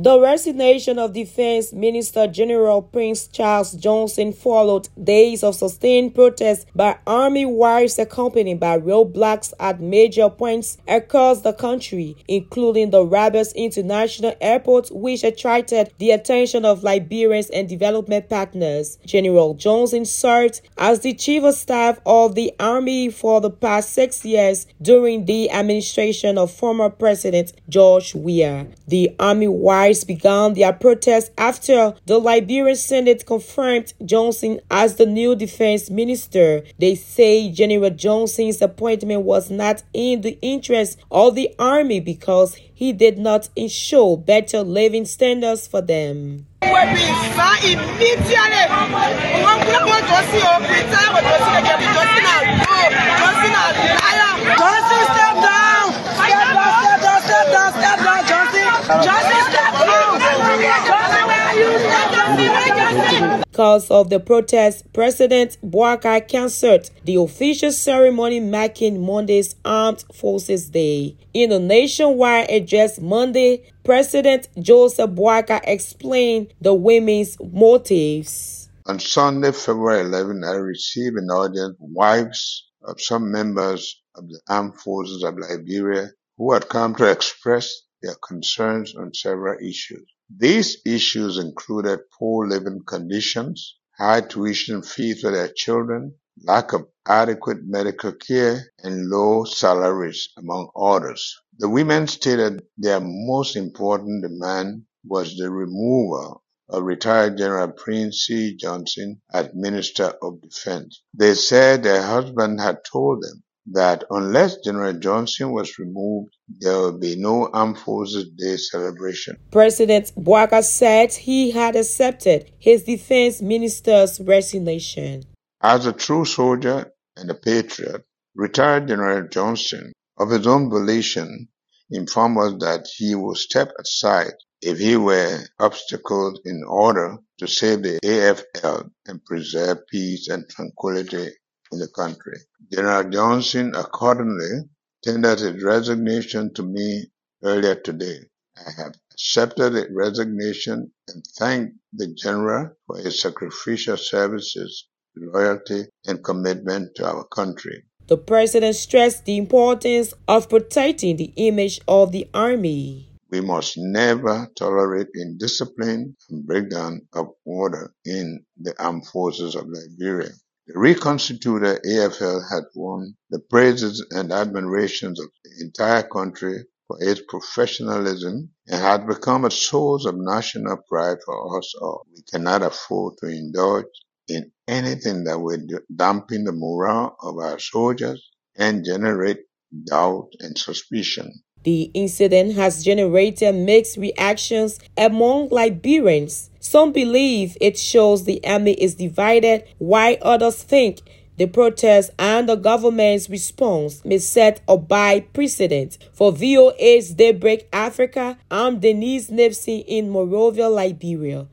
The resignation of Defense Minister General Prince Charles Johnson followed days of sustained protests by army wives accompanied by roadblocks at major points across the country, including the Roberts International Airport, which attracted the attention of Liberians and development partners. General Johnson served as the chief of staff of the army for the past six years during the administration of former President George Weah. The army wives began their protest after the Liberian Senate confirmed Johnson as the new defense minister. They say General Johnson's appointment was not in the interest of the army because he did not ensure better living standards for them. Johnson, step down! Step down, step down, step down, step down, Johnson! Johnson, step down! Johnson, where are you? Step down, Because of the protest, President Boakai canceled the official ceremony marking Monday's Armed Forces Day. In a nationwide address Monday, President Joseph Boakai explained the women's motives. On Sunday, February 11, I received an audience wives of some members of the armed forces of Liberia who had come to express their concerns on several issues. These issues included poor living conditions, high tuition fees for their children, lack of adequate medical care, and low salaries, among others. The women stated their most important demand was the removal of retired General Prince C. Johnson as Minister of Defense. They said their husband had told them that unless General Johnson was removed, there will be no Armed Forces Day celebration. President Boakai said he had accepted his defense minister's resignation. As a true soldier and a patriot, retired General Johnson, of his own volition, informed us that he would step aside if he were obstacled in order to save the AFL and preserve peace and tranquility in the country. General Johnson accordingly tendered his resignation to me earlier today. I have accepted the resignation and thank the General for his sacrificial services, loyalty, and commitment to our country. The president stressed the importance of protecting the image of the army. We must never tolerate indiscipline and breakdown of order in the armed forces of Liberia. The reconstituted AFL had won the praises and admirations of the entire country for its professionalism and had become a source of national pride for us all. We cannot afford to indulge in anything that would dampen the morale of our soldiers and generate doubt and suspicion. The incident has generated mixed reactions among Liberians. Some believe it shows the army is divided, while others think the protest and the government's response may set a by precedent. For VOA's Daybreak Africa, I'm Dennise Nimpson in Monrovia, Liberia.